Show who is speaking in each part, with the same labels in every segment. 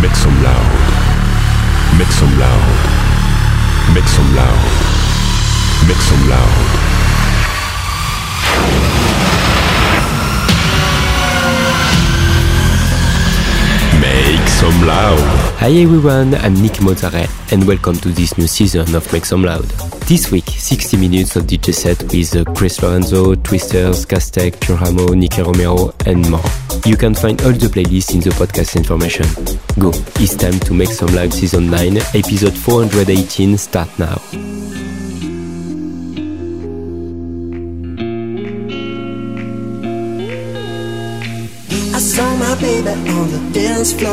Speaker 1: Make some loud. Make some loud. Make some loud. Make some loud. Make some loud.
Speaker 2: Hi everyone, I'm Nick Mozzarella and welcome to this new season of Make Some Loud. This week, 60 minutes of DJ set with uh, Chris Lorenzo, Twisters, Castek, Curamo, Nicky Romero and more. You can find all the playlists in the podcast information. Go, it's time to Make Some live Season 9, episode 418 start now.
Speaker 3: I saw my baby on the dance floor.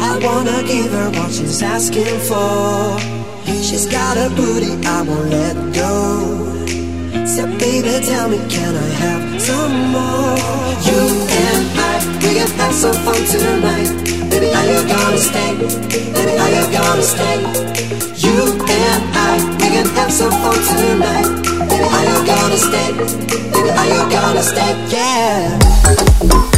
Speaker 3: I wanna give her what she's asking for. She's got a booty, I won't let go. So baby, tell me, can I have some more? You and I, we can have some fun tonight. Baby, are you gonna stay? Baby, are you gonna stay? You and I, we can have some fun tonight. Baby, are you gonna stay? Baby, are you gonna stay? Yeah.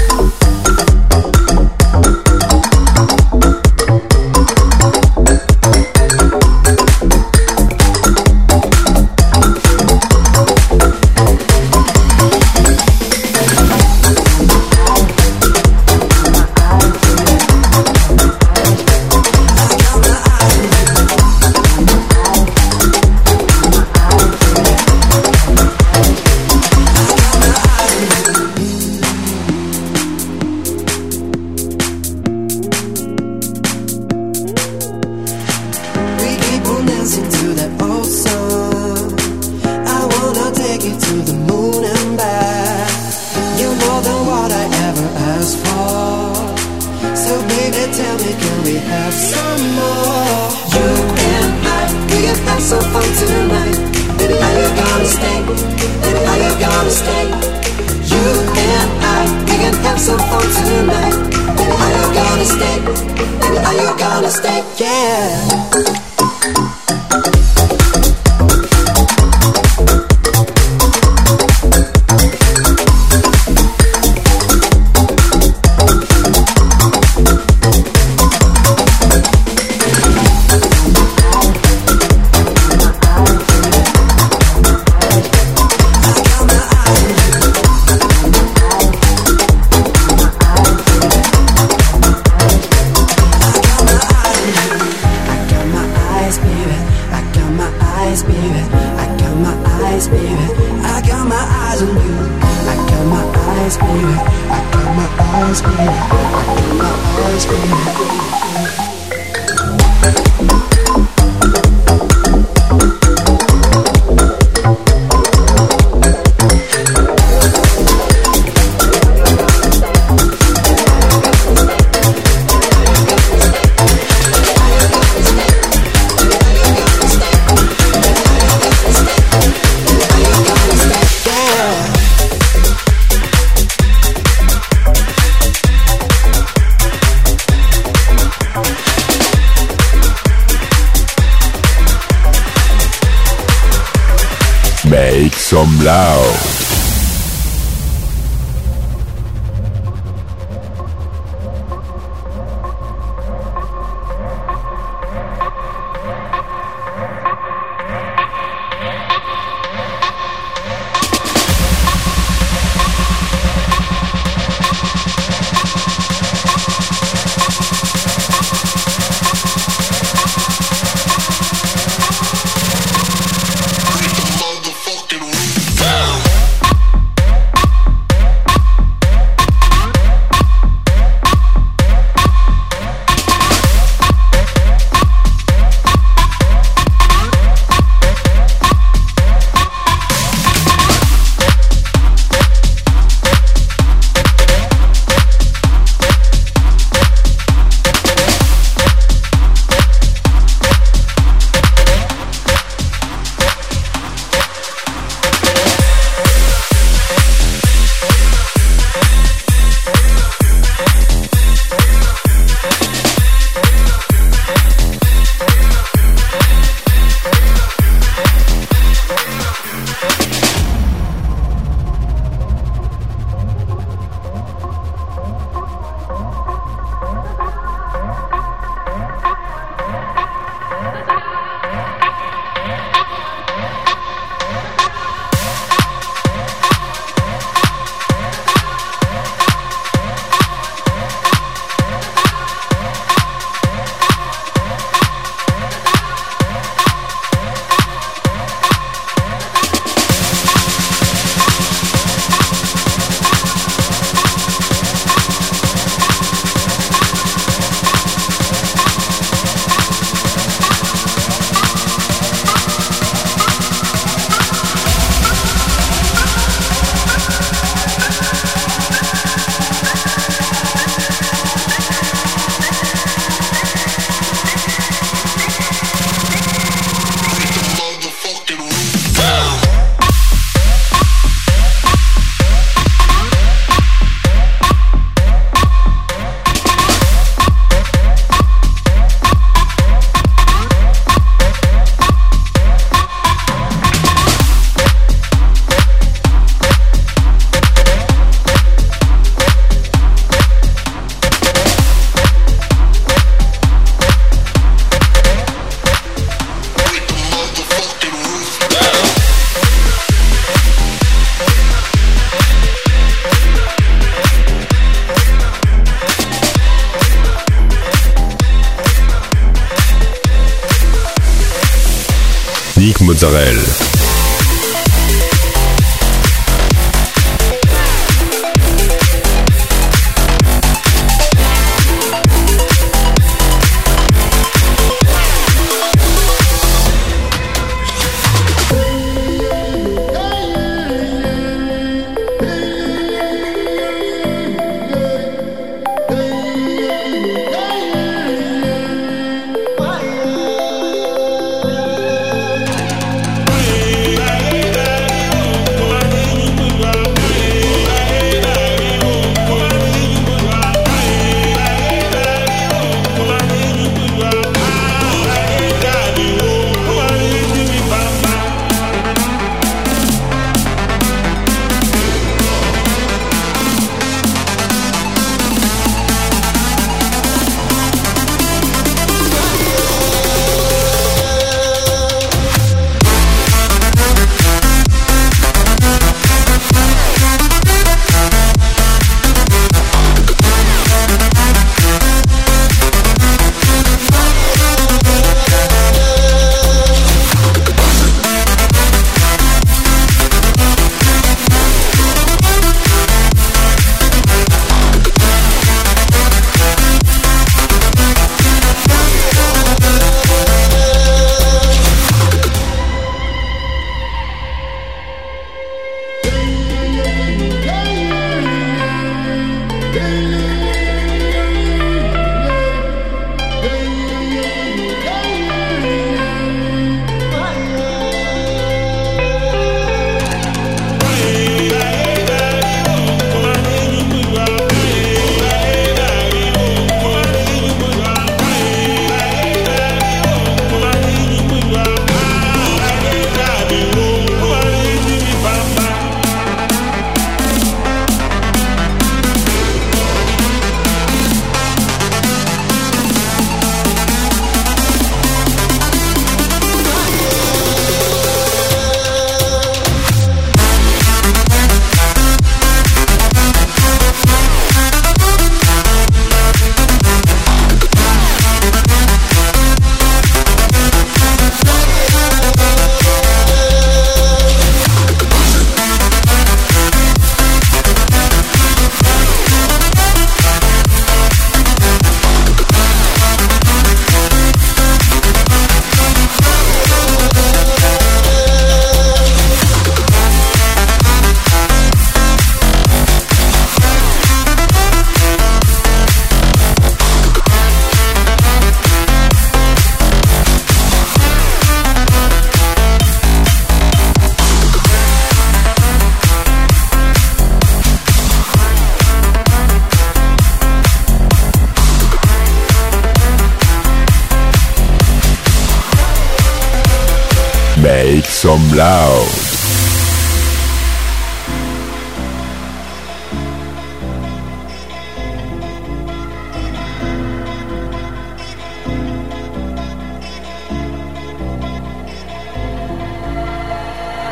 Speaker 1: Loud.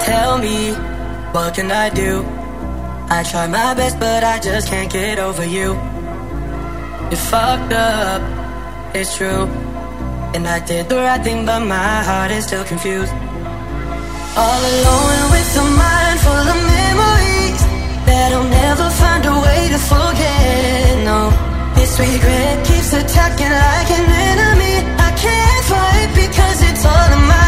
Speaker 4: Tell me, what can I do? I try my best, but I just can't get over you. You fucked up, it's true. And I did the right thing, but my heart is still confused. All alone with a mind full of memories that I'll never find a way to forget. No, this regret keeps attacking like an enemy. I can't fight because it's all in my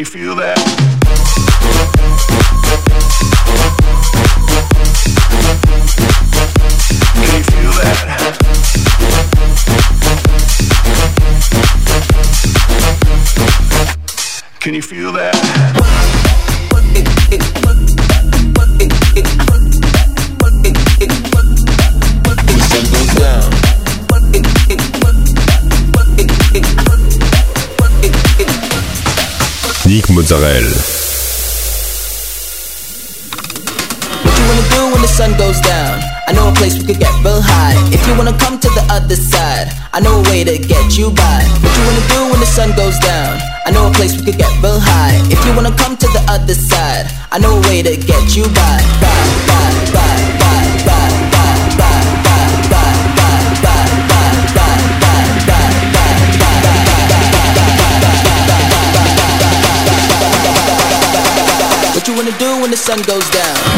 Speaker 4: you
Speaker 5: feel that? Can you feel that? Can you feel that?
Speaker 1: Mozzarella.
Speaker 6: What you wanna do when the sun goes down? I know a place we could get real high. If you wanna come to the other side, I know a way to get you by. What you wanna do when the sun goes down? I know a place we could get real high. If you wanna come to the other side, I know a way to get you by. By, by, by, sun goes down?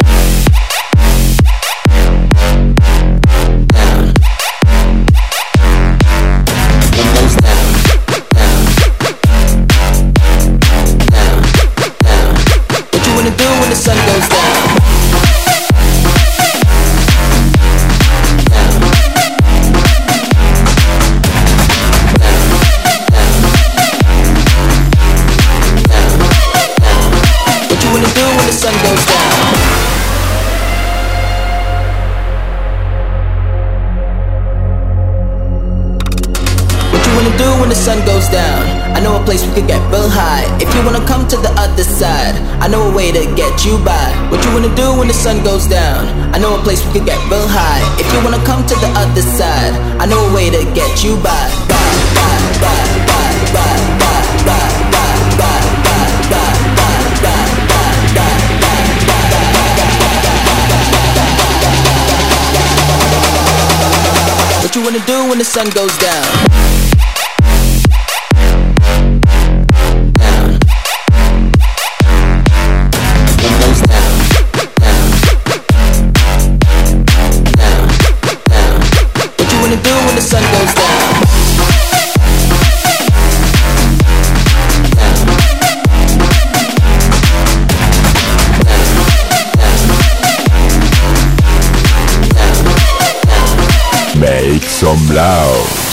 Speaker 6: When the sun goes down? I know a place we could get real high. If you wanna come to the other side, I know a way to get you by. What you wanna do when the sun goes down? I know a place we could get real high. If you wanna come to the other side, I know a way to get you by. What you wanna do when the sun goes? Down. Some loud.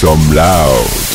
Speaker 6: Some loud.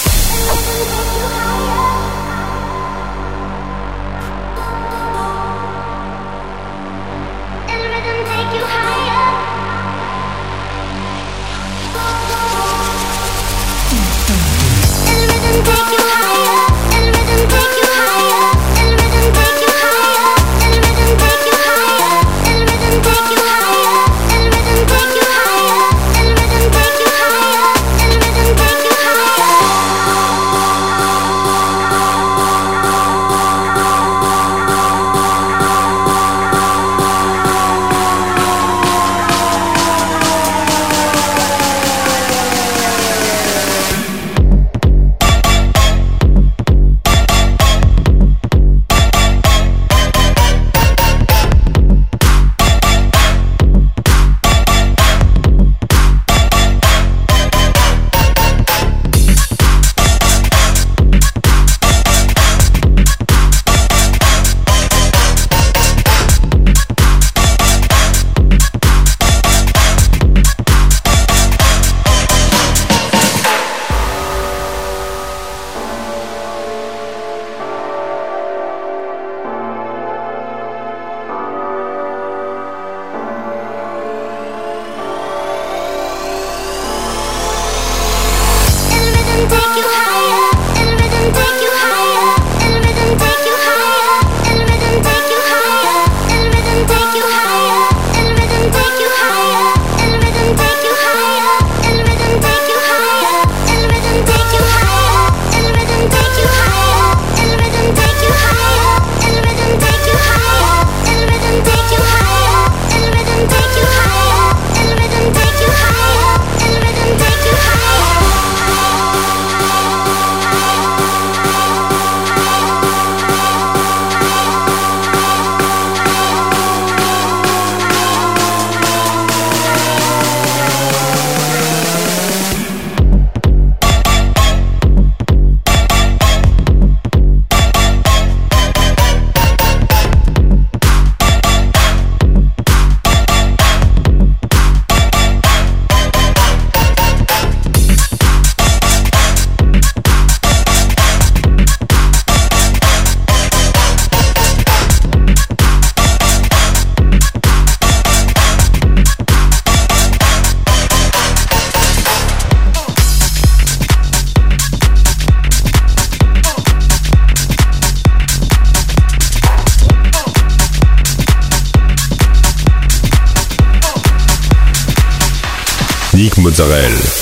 Speaker 6: culturelle.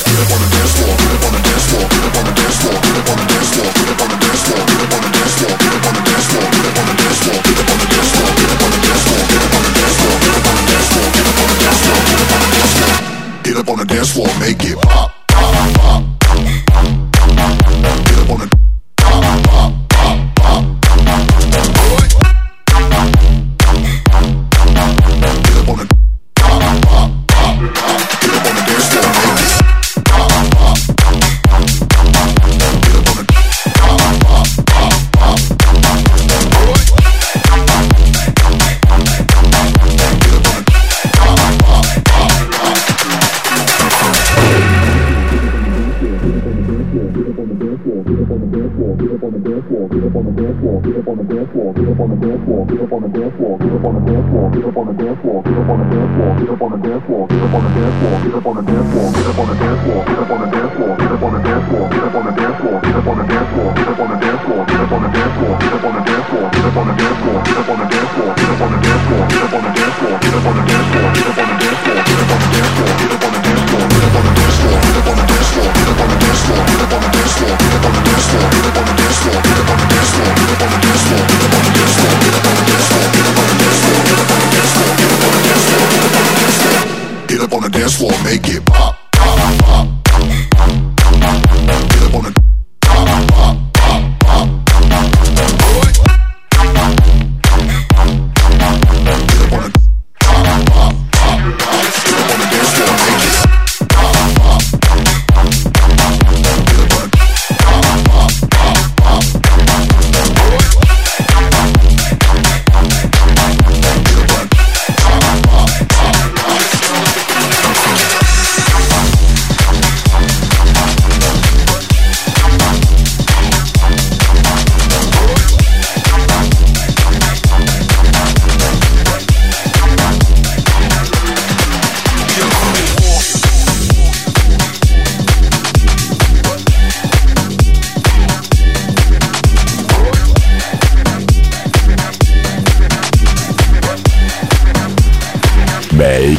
Speaker 6: floor, get up on the dance floor, get
Speaker 1: up on the
Speaker 6: dance floor, get up on the dance floor, get
Speaker 1: up on the dance floor,
Speaker 7: get up on the dance floor, get
Speaker 1: up on
Speaker 5: the dance floor, get up on the dance floor, get up on the dance floor.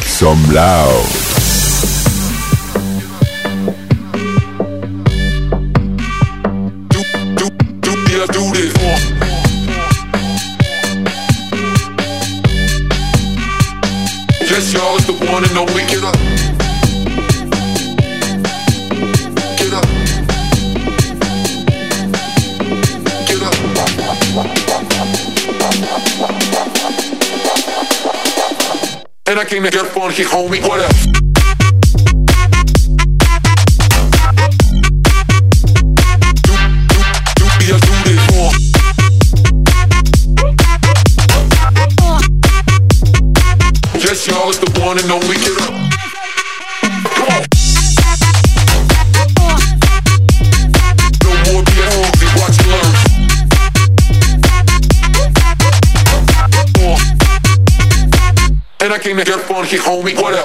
Speaker 5: Some loud. And I came to get funky, homie. What up? Came to get funky, homie. What up?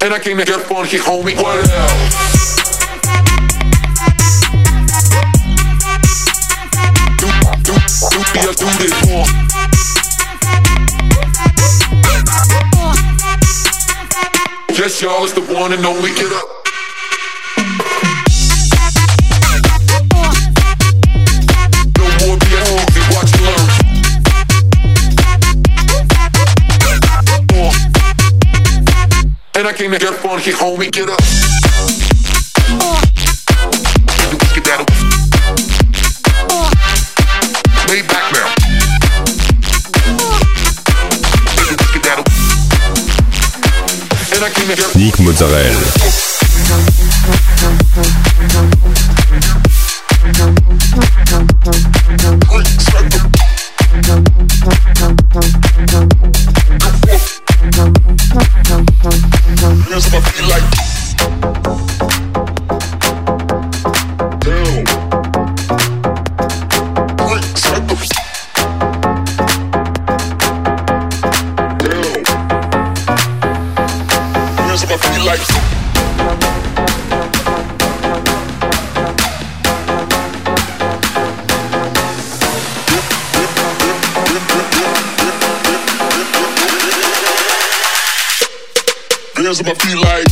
Speaker 5: And I came to get funky, homie. What else? Do, do, do. Yes, y'all, it's the one and only. Get up. came to get funky, homie, get up.
Speaker 1: Nick Mozzarella.
Speaker 7: Here's what I feel like.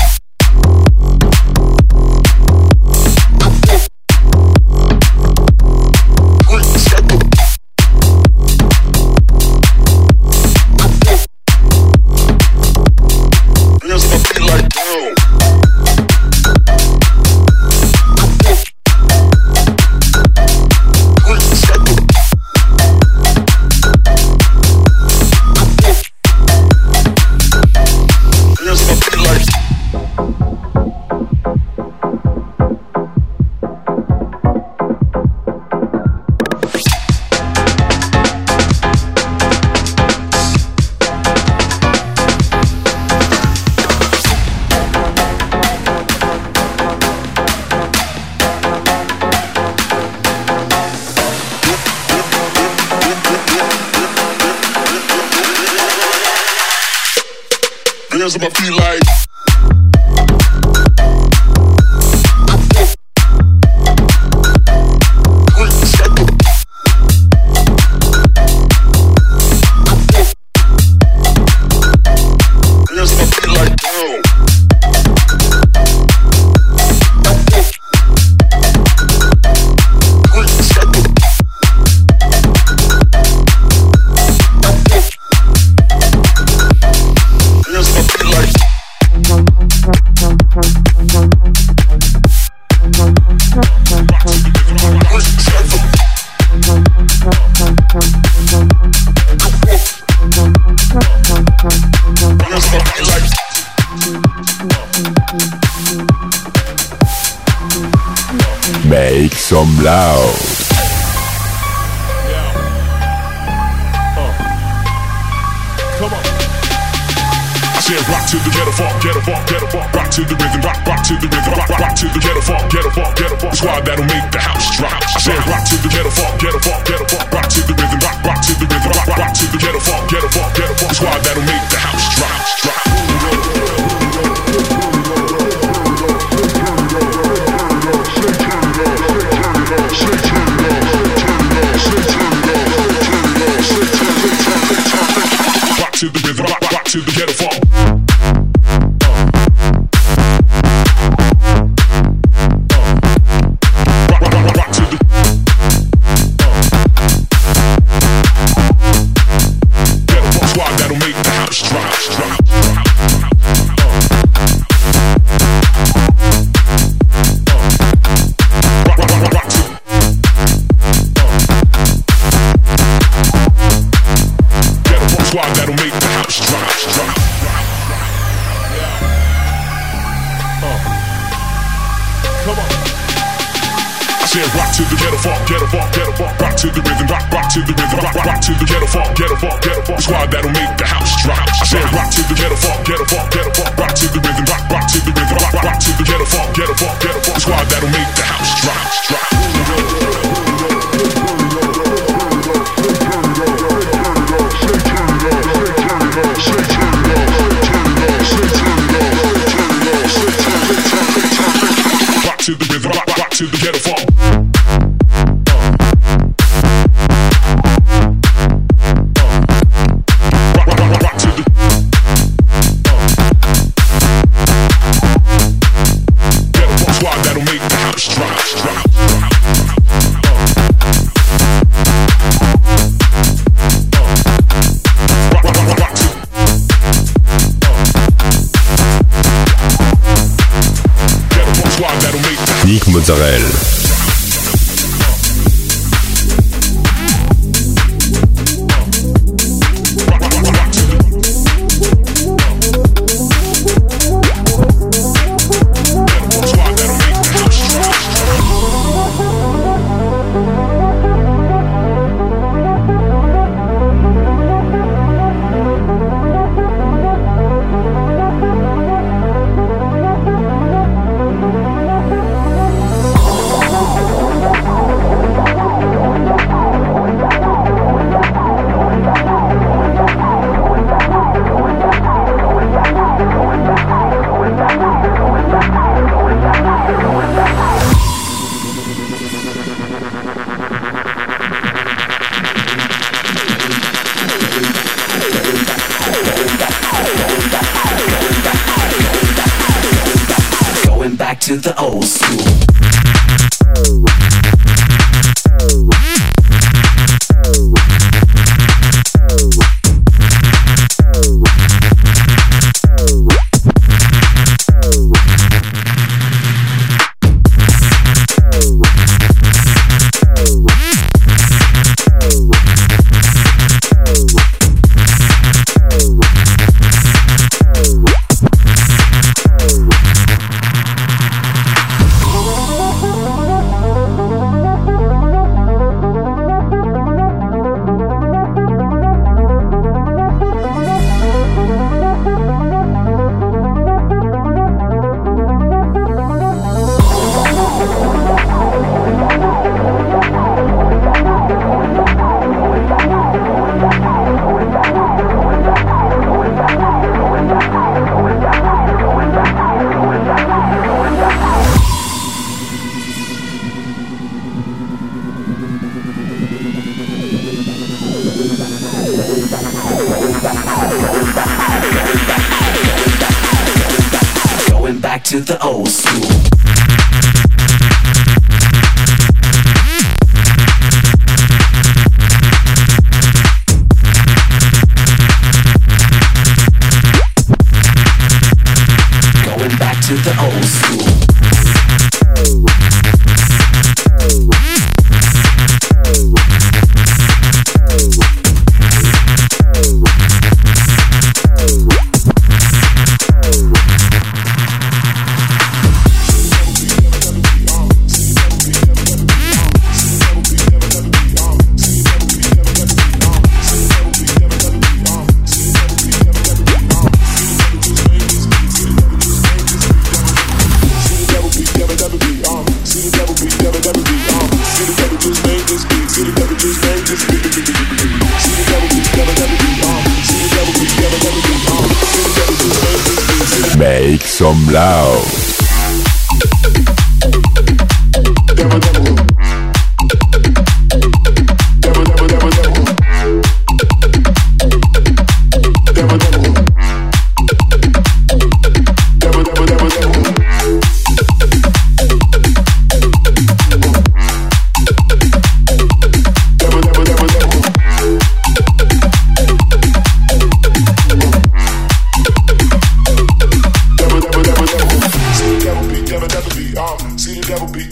Speaker 1: Mozzarella.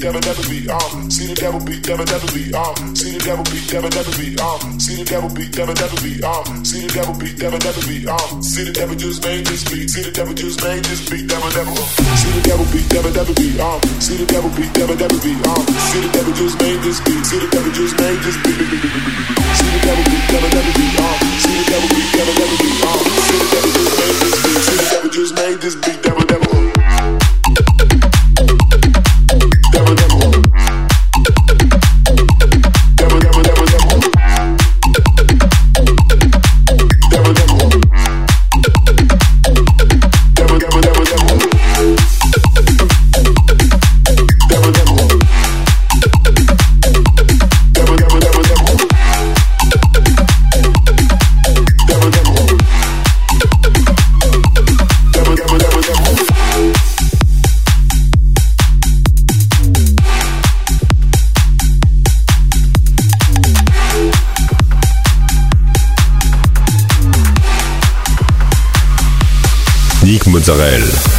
Speaker 1: devil, devil
Speaker 5: be on. See the devil be, devil, devil be um. See the devil be, devil, devil be um. See the devil be, devil, devil be um. See the devil be, devil, devil be um. See the devil just made this beat. See the devil just made this beat. Devil, devil. See the devil be, devil, devil be um. See the devil be, devil, devil be um. See the devil just made this beat. See the devil just made this beat. See the devil be, devil, devil be um. See the devil be, devil, devil be um. See the devil just made this beat. See the devil just made this beat. Devil.
Speaker 1: Culturelle.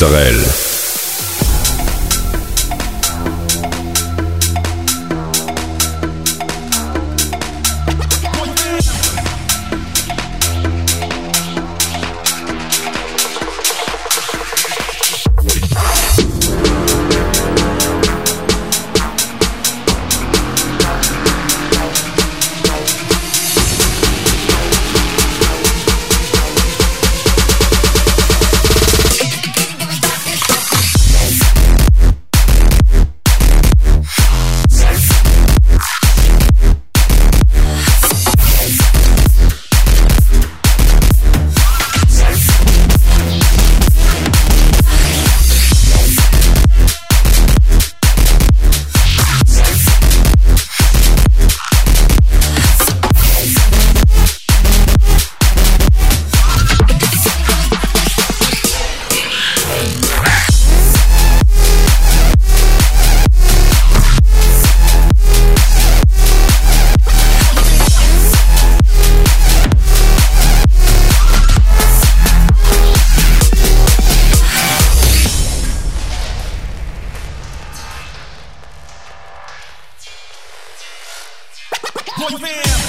Speaker 1: Mozzarella.
Speaker 8: Joy Fam.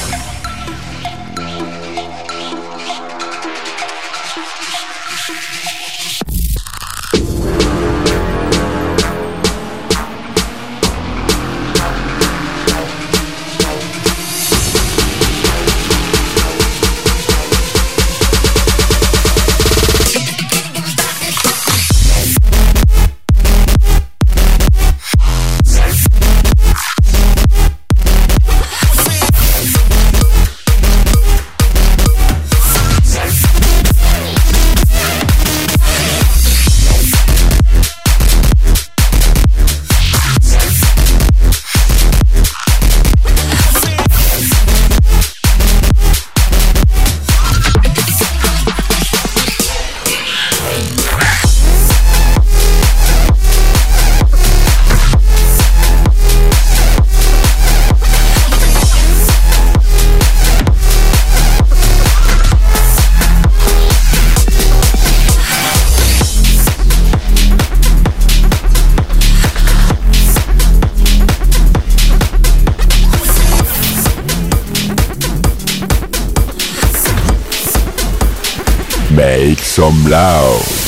Speaker 1: Some loud.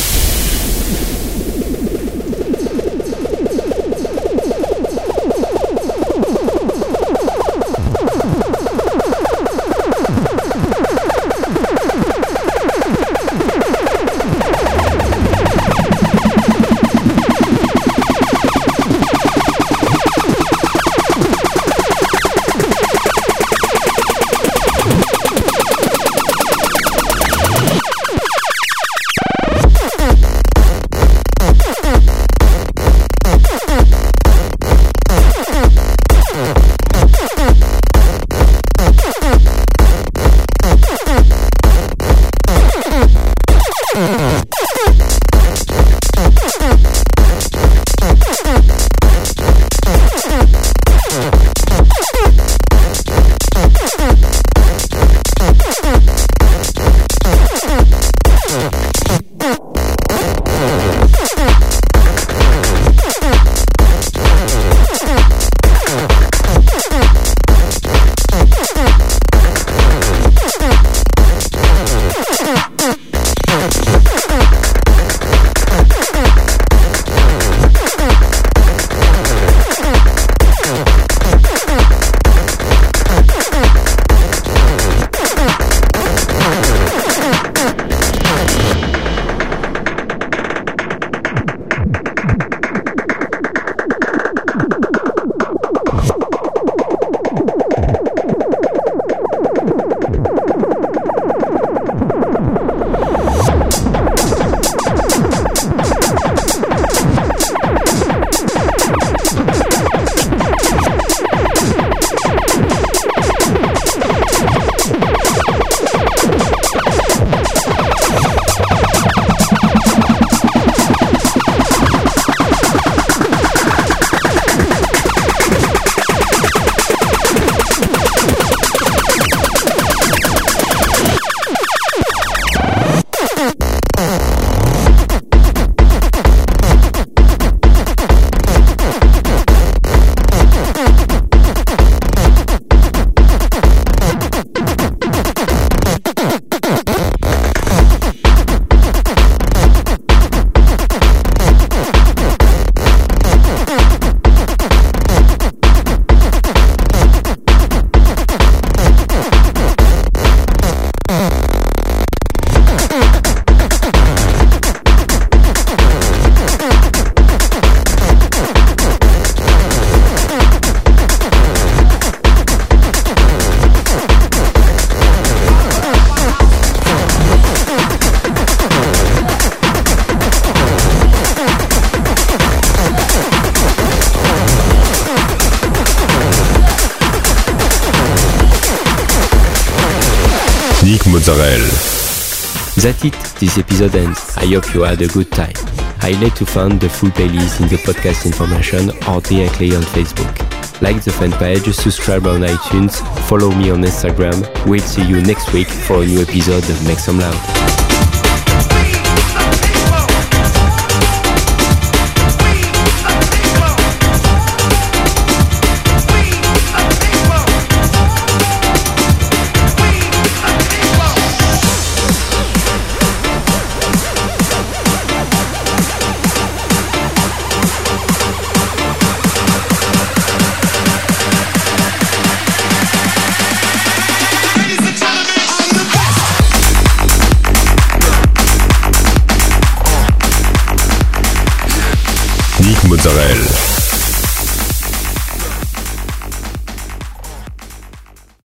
Speaker 2: Hope you had a good time. I let to find the full playlist in the podcast information or directly on Facebook. Like the fan page, subscribe on iTunes, follow me on Instagram. We'll see you next week for a new episode of Make Some Loud.